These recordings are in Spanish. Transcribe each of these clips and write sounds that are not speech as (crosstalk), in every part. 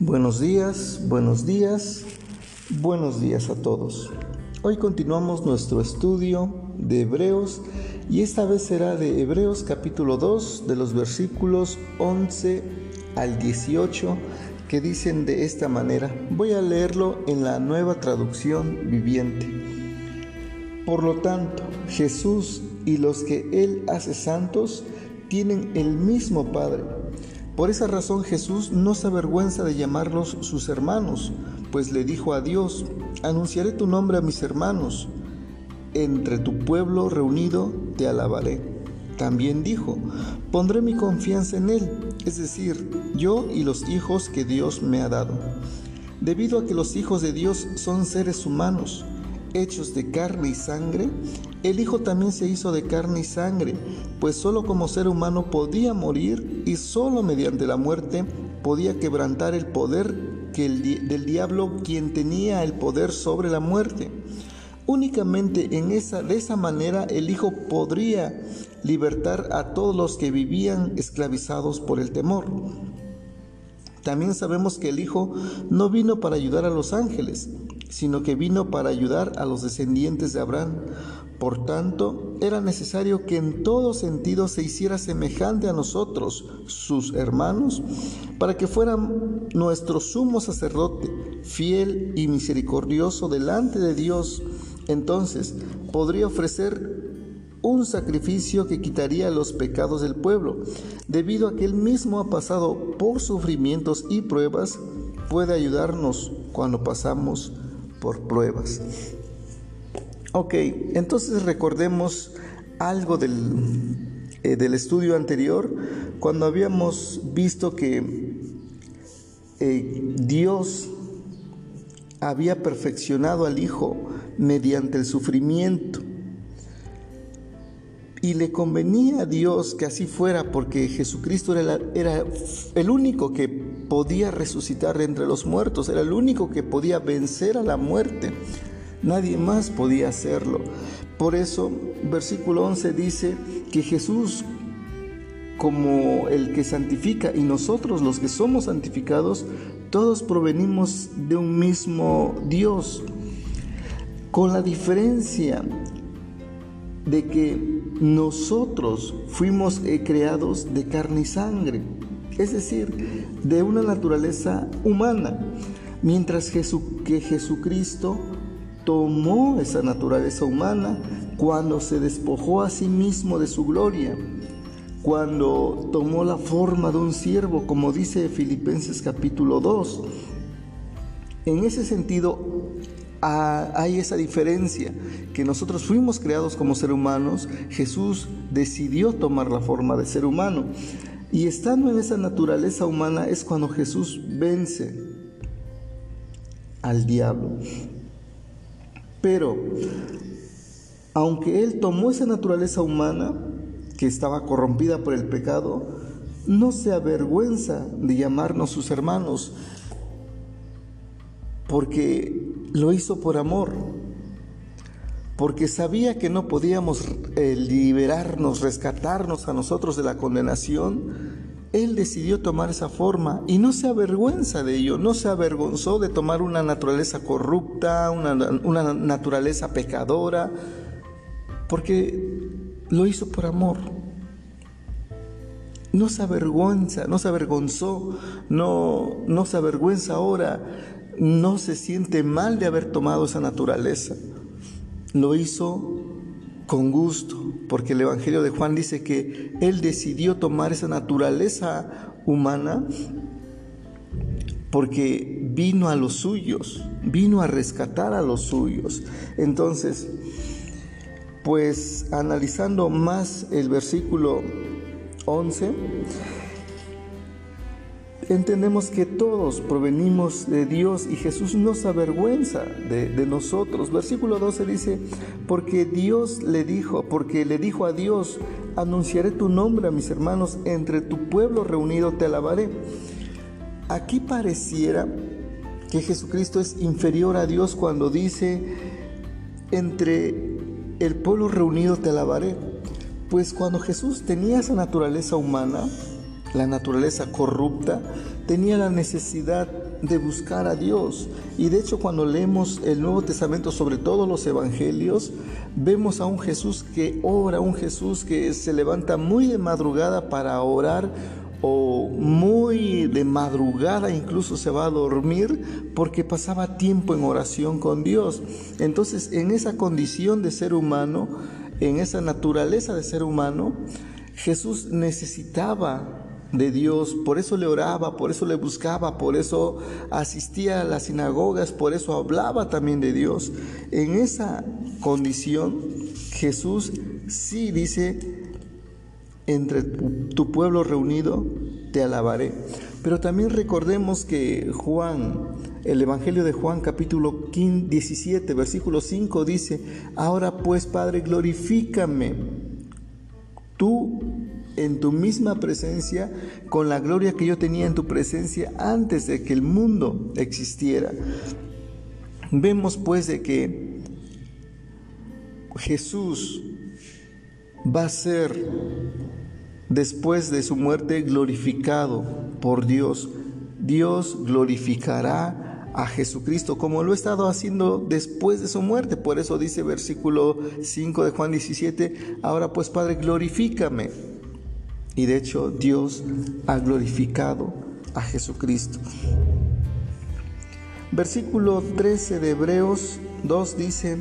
Buenos días, buenos días, buenos días a todos. Hoy continuamos nuestro estudio de Hebreos y esta vez será de Hebreos capítulo 2 de los versículos 11 al 18 que dicen de esta manera. Voy a leerlo en la nueva traducción viviente. Por lo tanto, Jesús y los que Él hace santos tienen el mismo Padre. Por esa razón Jesús no se avergüenza de llamarlos sus hermanos, pues le dijo a Dios, anunciaré tu nombre a mis hermanos, entre tu pueblo reunido te alabaré. También dijo, pondré mi confianza en Él, es decir, yo y los hijos que Dios me ha dado. Debido a que los hijos de Dios son seres humanos, hechos de carne y sangre, el Hijo también se hizo de carne y sangre, pues solo como ser humano podía morir y solo mediante la muerte podía quebrantar el poder del diablo quien tenía el poder sobre la muerte. Únicamente en esa, de esa manera el Hijo podría libertar a todos los que vivían esclavizados por el temor. También sabemos que el Hijo no vino para ayudar a los ángeles, sino que vino para ayudar a los descendientes de Abraham. Por tanto, era necesario que en todo sentido se hiciera semejante a nosotros, sus hermanos, para que fuera nuestro sumo sacerdote, fiel y misericordioso delante de Dios. Entonces podría ofrecer un sacrificio que quitaría los pecados del pueblo, debido a que él mismo ha pasado por sufrimientos y pruebas, puede ayudarnos cuando pasamos por pruebas. Ok, entonces recordemos algo del, eh, del estudio anterior, cuando habíamos visto que eh, Dios había perfeccionado al Hijo mediante el sufrimiento. Y le convenía a Dios que así fuera porque Jesucristo era, era, el único que podía resucitar entre los muertos, era el único que podía vencer a la muerte. Nadie más podía hacerlo. Por eso, versículo 11 dice que Jesús, como el que santifica, y nosotros los que somos santificados, todos provenimos de un mismo Dios, con la diferencia de que nosotros fuimos eh, creados de carne y sangre, es decir, de una naturaleza humana, mientras que Jesucristo tomó esa naturaleza humana cuando se despojó a sí mismo de su gloria, cuando tomó la forma de un siervo, como dice Filipenses capítulo 2. En ese sentido, hay esa diferencia, que nosotros fuimos creados como seres humanos, Jesús decidió tomar la forma de ser humano. Y estando en esa naturaleza humana es cuando Jesús vence al diablo. Pero, aunque Él tomó esa naturaleza humana, que estaba corrompida por el pecado, no se avergüenza de llamarnos sus hermanos, porque lo hizo por amor, porque sabía que no podíamos eh, liberarnos, rescatarnos a nosotros de la condenación, él decidió tomar esa forma y no se avergüenza de ello, no se avergonzó de tomar una naturaleza corrupta, una, una naturaleza pecadora, porque lo hizo por amor. No se avergüenza, no se avergonzó, no, no se avergüenza ahora, no se siente mal de haber tomado esa naturaleza. Lo hizo con gusto, porque el Evangelio de Juan dice que Él decidió tomar esa naturaleza humana porque vino a los suyos, vino a rescatar a los suyos. Entonces, pues analizando más el versículo 11, entendemos que todos provenimos de Dios y Jesús no se avergüenza de, de, nosotros. Versículo 12 dice, porque Dios le dijo, porque le dijo a Dios, anunciaré tu nombre a mis hermanos, entre tu pueblo reunido te alabaré. Aquí pareciera que Jesucristo es inferior a Dios cuando dice, entre el pueblo reunido te alabaré. Pues cuando Jesús tenía esa naturaleza humana, la naturaleza corrupta, tenía la necesidad de buscar a Dios. Y de hecho cuando leemos el Nuevo Testamento, sobre todo los Evangelios, vemos a un Jesús que ora, un Jesús que se levanta muy de madrugada para orar o muy de madrugada incluso se va a dormir porque pasaba tiempo en oración con Dios. Entonces en esa condición de ser humano, en esa naturaleza de ser humano, Jesús necesitaba de Dios, por eso le oraba, por eso le buscaba, por eso asistía a las sinagogas, por eso hablaba también de Dios. En esa condición, Jesús sí dice, entre tu pueblo reunido, te alabaré. Pero también recordemos que Juan, el Evangelio de Juan capítulo 17, versículo 5 dice, ahora pues Padre, glorifícame tú en tu misma presencia con la gloria que yo tenía en tu presencia antes de que el mundo existiera. Vemos pues de que Jesús va a ser después de su muerte glorificado por Dios. Dios glorificará a Jesucristo como lo ha estado haciendo después de su muerte. Por eso dice versículo 5 de Juan 17, ahora pues Padre, glorifícame y de hecho Dios ha glorificado a Jesucristo. Versículo 13 de Hebreos 2 dice,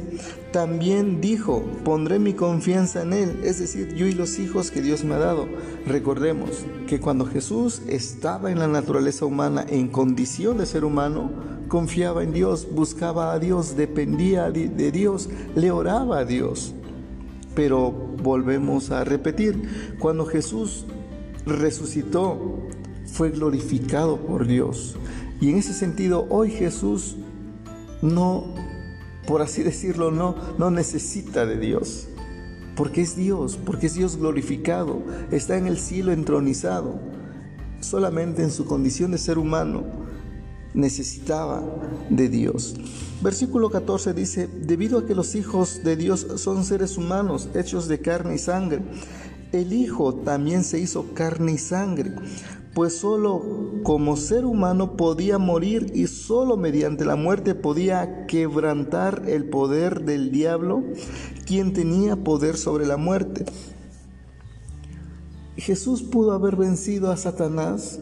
también dijo, pondré mi confianza en Él, es decir, yo y los hijos que Dios me ha dado. Recordemos que cuando Jesús estaba en la naturaleza humana, en condición de ser humano, confiaba en Dios, buscaba a Dios, dependía de Dios, le oraba a Dios. Pero volvemos a repetir, cuando Jesús resucitó, fue glorificado por Dios. Y en ese sentido, hoy Jesús no, por así decirlo, no, no necesita de Dios. Porque es Dios, porque es Dios glorificado, está en el cielo entronizado. Solamente en su condición de ser humano necesitaba de Dios. Versículo 14 dice, debido a que los hijos de Dios son seres humanos, hechos de carne y sangre, el Hijo también se hizo carne y sangre, pues solo como ser humano podía morir y solo mediante la muerte podía quebrantar el poder del diablo, quien tenía poder sobre la muerte. Jesús pudo haber vencido a Satanás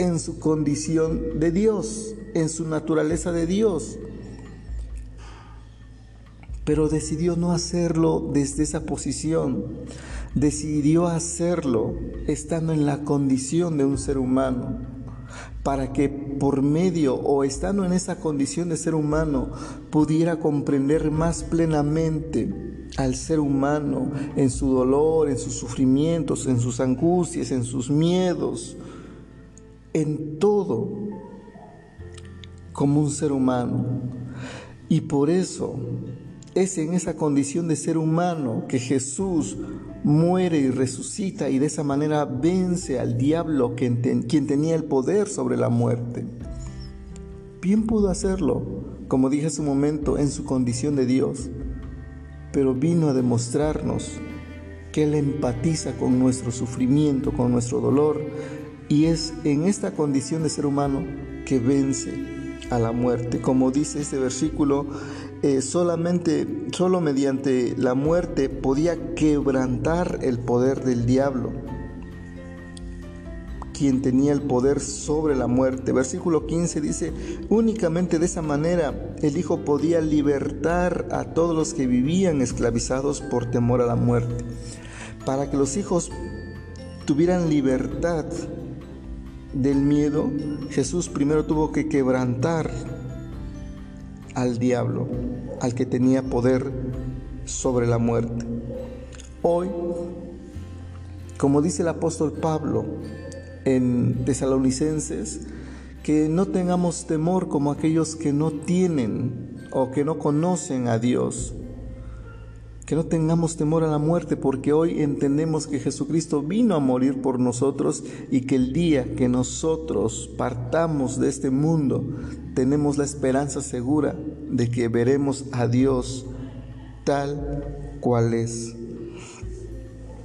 en su condición de Dios, en su naturaleza de Dios pero decidió no hacerlo desde esa posición. Decidió hacerlo estando en la condición de un ser humano, para que por medio o estando en esa condición de ser humano pudiera comprender más plenamente al ser humano en su dolor, en sus sufrimientos, en sus angustias, en sus miedos, en todo como un ser humano. Y por eso es en esa condición de ser humano que Jesús muere y resucita y de esa manera vence al diablo quien, tenía el poder sobre la muerte. Bien pudo hacerlo, como dije hace un momento, en su condición de Dios, pero vino a demostrarnos que Él empatiza con nuestro sufrimiento, con nuestro dolor, y es en esta condición de ser humano que vence a la muerte. Como dice este versículo, eh, solamente, solo mediante la muerte podía quebrantar el poder del diablo, quien tenía el poder sobre la muerte. Versículo 15 dice, únicamente de esa manera el Hijo podía libertar a todos los que vivían esclavizados por temor a la muerte. Para que los hijos tuvieran libertad del miedo, Jesús primero tuvo que quebrantar al diablo, al que tenía poder sobre la muerte. Hoy, como dice el apóstol Pablo en Tesalonicenses, que no tengamos temor como aquellos que no tienen o que no conocen a Dios, que no tengamos temor a la muerte, porque hoy entendemos que Jesucristo vino a morir por nosotros y que el día que nosotros partamos de este mundo, tenemos la esperanza segura de que veremos a Dios tal cual es.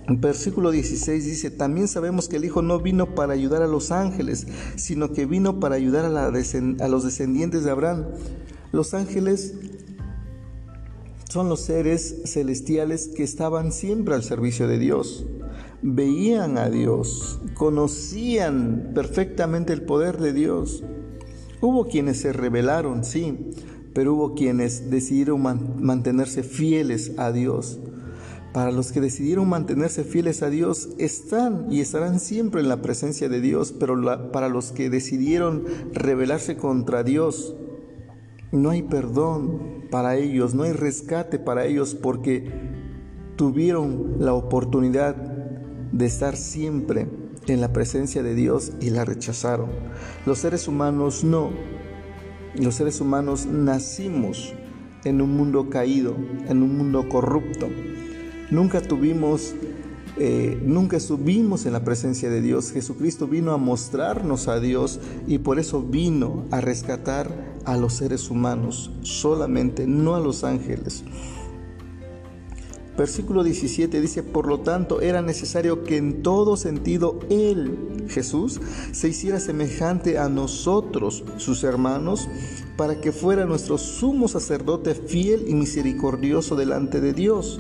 Versículo 16 dice, también sabemos que el Hijo no vino para ayudar a los ángeles, sino que vino para ayudar a, a los descendientes de Abraham. Los ángeles son los seres celestiales que estaban siempre al servicio de Dios. Veían a Dios, conocían perfectamente el poder de Dios. Hubo quienes se rebelaron, sí, pero hubo quienes decidieron mantenerse fieles a Dios. Para los que decidieron mantenerse fieles a Dios, están y estarán siempre en la presencia de Dios, pero para los que decidieron rebelarse contra Dios, no hay perdón para ellos, no hay rescate para ellos porque tuvieron la oportunidad de estar siempre en la presencia de Dios y la rechazaron. Los seres humanos no. Los seres humanos nacimos en un mundo caído, en un mundo corrupto. Nunca tuvimos, eh, nunca estuvimos en la presencia de Dios. Jesucristo vino a mostrarnos a Dios y por eso vino a rescatar a los seres humanos solamente, no a los ángeles. Versículo 17 dice, por lo tanto era necesario que en todo sentido Él, Jesús, se hiciera semejante a nosotros, sus hermanos, para que fuera nuestro sumo sacerdote fiel y misericordioso delante de Dios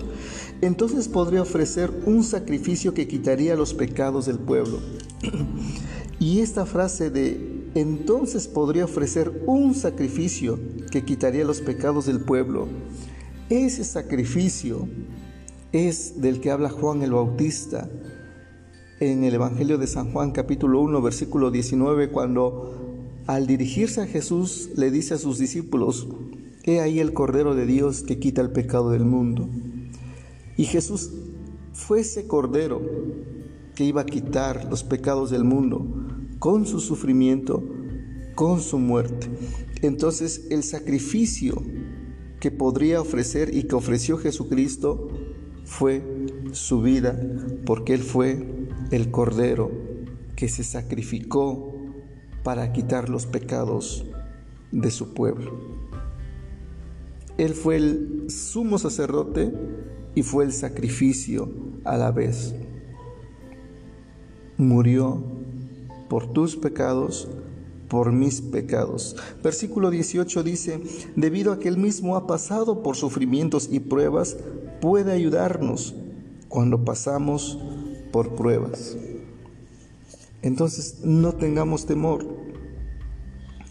entonces podría ofrecer un sacrificio que quitaría los pecados del pueblo. (clears throat) y esta frase de entonces podría ofrecer un sacrificio que quitaría los pecados del pueblo, ese sacrificio es del que habla Juan el Bautista en el Evangelio de San Juan capítulo 1 versículo 19 cuando al dirigirse a Jesús le dice a sus discípulos, He ahí el Cordero de Dios que quita el pecado del mundo. Y Jesús fue ese cordero que iba a quitar los pecados del mundo con su sufrimiento, con su muerte. Entonces el sacrificio que podría ofrecer y que ofreció Jesucristo fue su vida, porque Él fue el cordero que se sacrificó para quitar los pecados de su pueblo. Él fue el sumo sacerdote y fue el sacrificio a la vez. Murió por tus pecados, por mis pecados. Versículo 18 dice, debido a que Él mismo ha pasado por sufrimientos y pruebas, puede ayudarnos cuando pasamos por pruebas. Entonces no tengamos temor,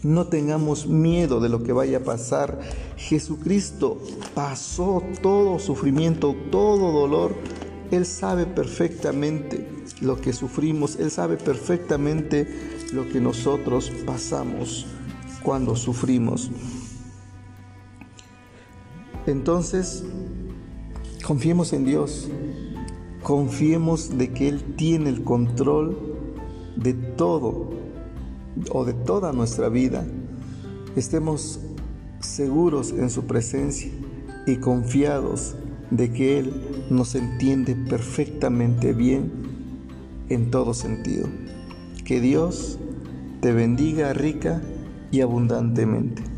no tengamos miedo de lo que vaya a pasar. Jesucristo pasó todo sufrimiento, todo dolor. Él sabe perfectamente lo que sufrimos. Él sabe perfectamente lo que nosotros pasamos cuando sufrimos. Entonces, confiemos en Dios. Confiemos de que Él tiene el control de todo o de toda nuestra vida, estemos seguros en su presencia y confiados de que Él nos entiende perfectamente bien en todo sentido. Que Dios te bendiga rica y abundantemente.